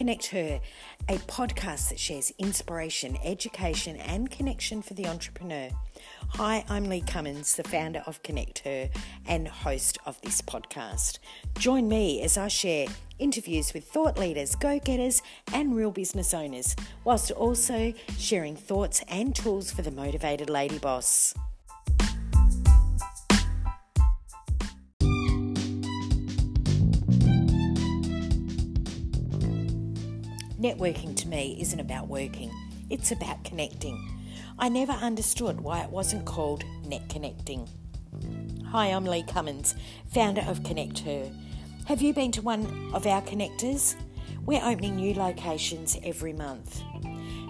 Connect Her, a podcast that shares inspiration, education, and connection for the entrepreneur. Hi, I'm Lee Cummins, the founder of Connect Her and host of this podcast. Join me as I share interviews with thought leaders, go getters, and real business owners, whilst also sharing thoughts and tools for the motivated lady boss. Networking to me isn't about working, it's about connecting. I never understood why it wasn't called Net Connecting. Hi, I'm Lee Cummins, founder of Connect Her. Have you been to one of our connectors? We're opening new locations every month.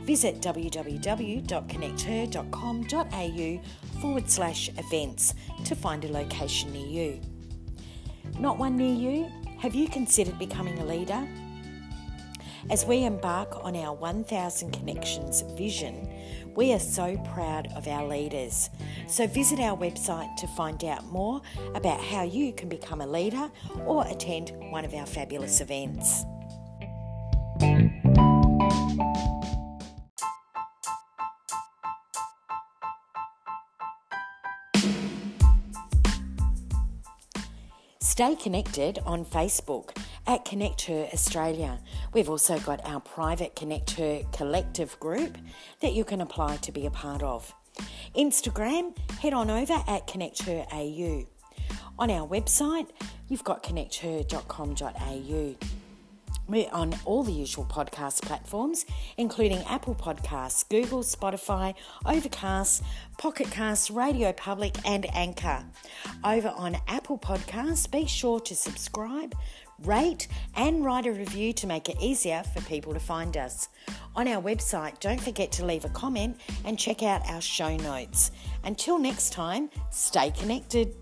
Visit www.connecther.com.au forward slash events to find a location near you. Not one near you? Have you considered becoming a leader? As we embark on our 1000 Connections vision, we are so proud of our leaders. So visit our website to find out more about how you can become a leader or attend one of our fabulous events. Stay connected on Facebook at Connect Her Australia. We've also got our private Connect Her collective group that you can apply to be a part of. Instagram, head on over at Connect Her AU. On our website, you've got connecther.com.au. We're on all the usual podcast platforms, including Apple Podcasts, Google, Spotify, Overcast, Pocket Casts, Radio Public, and Anchor. Over on Apple Podcasts, be sure to subscribe, rate, and write a review to make it easier for people to find us. On our website, don't forget to leave a comment and check out our show notes. Until next time, stay connected.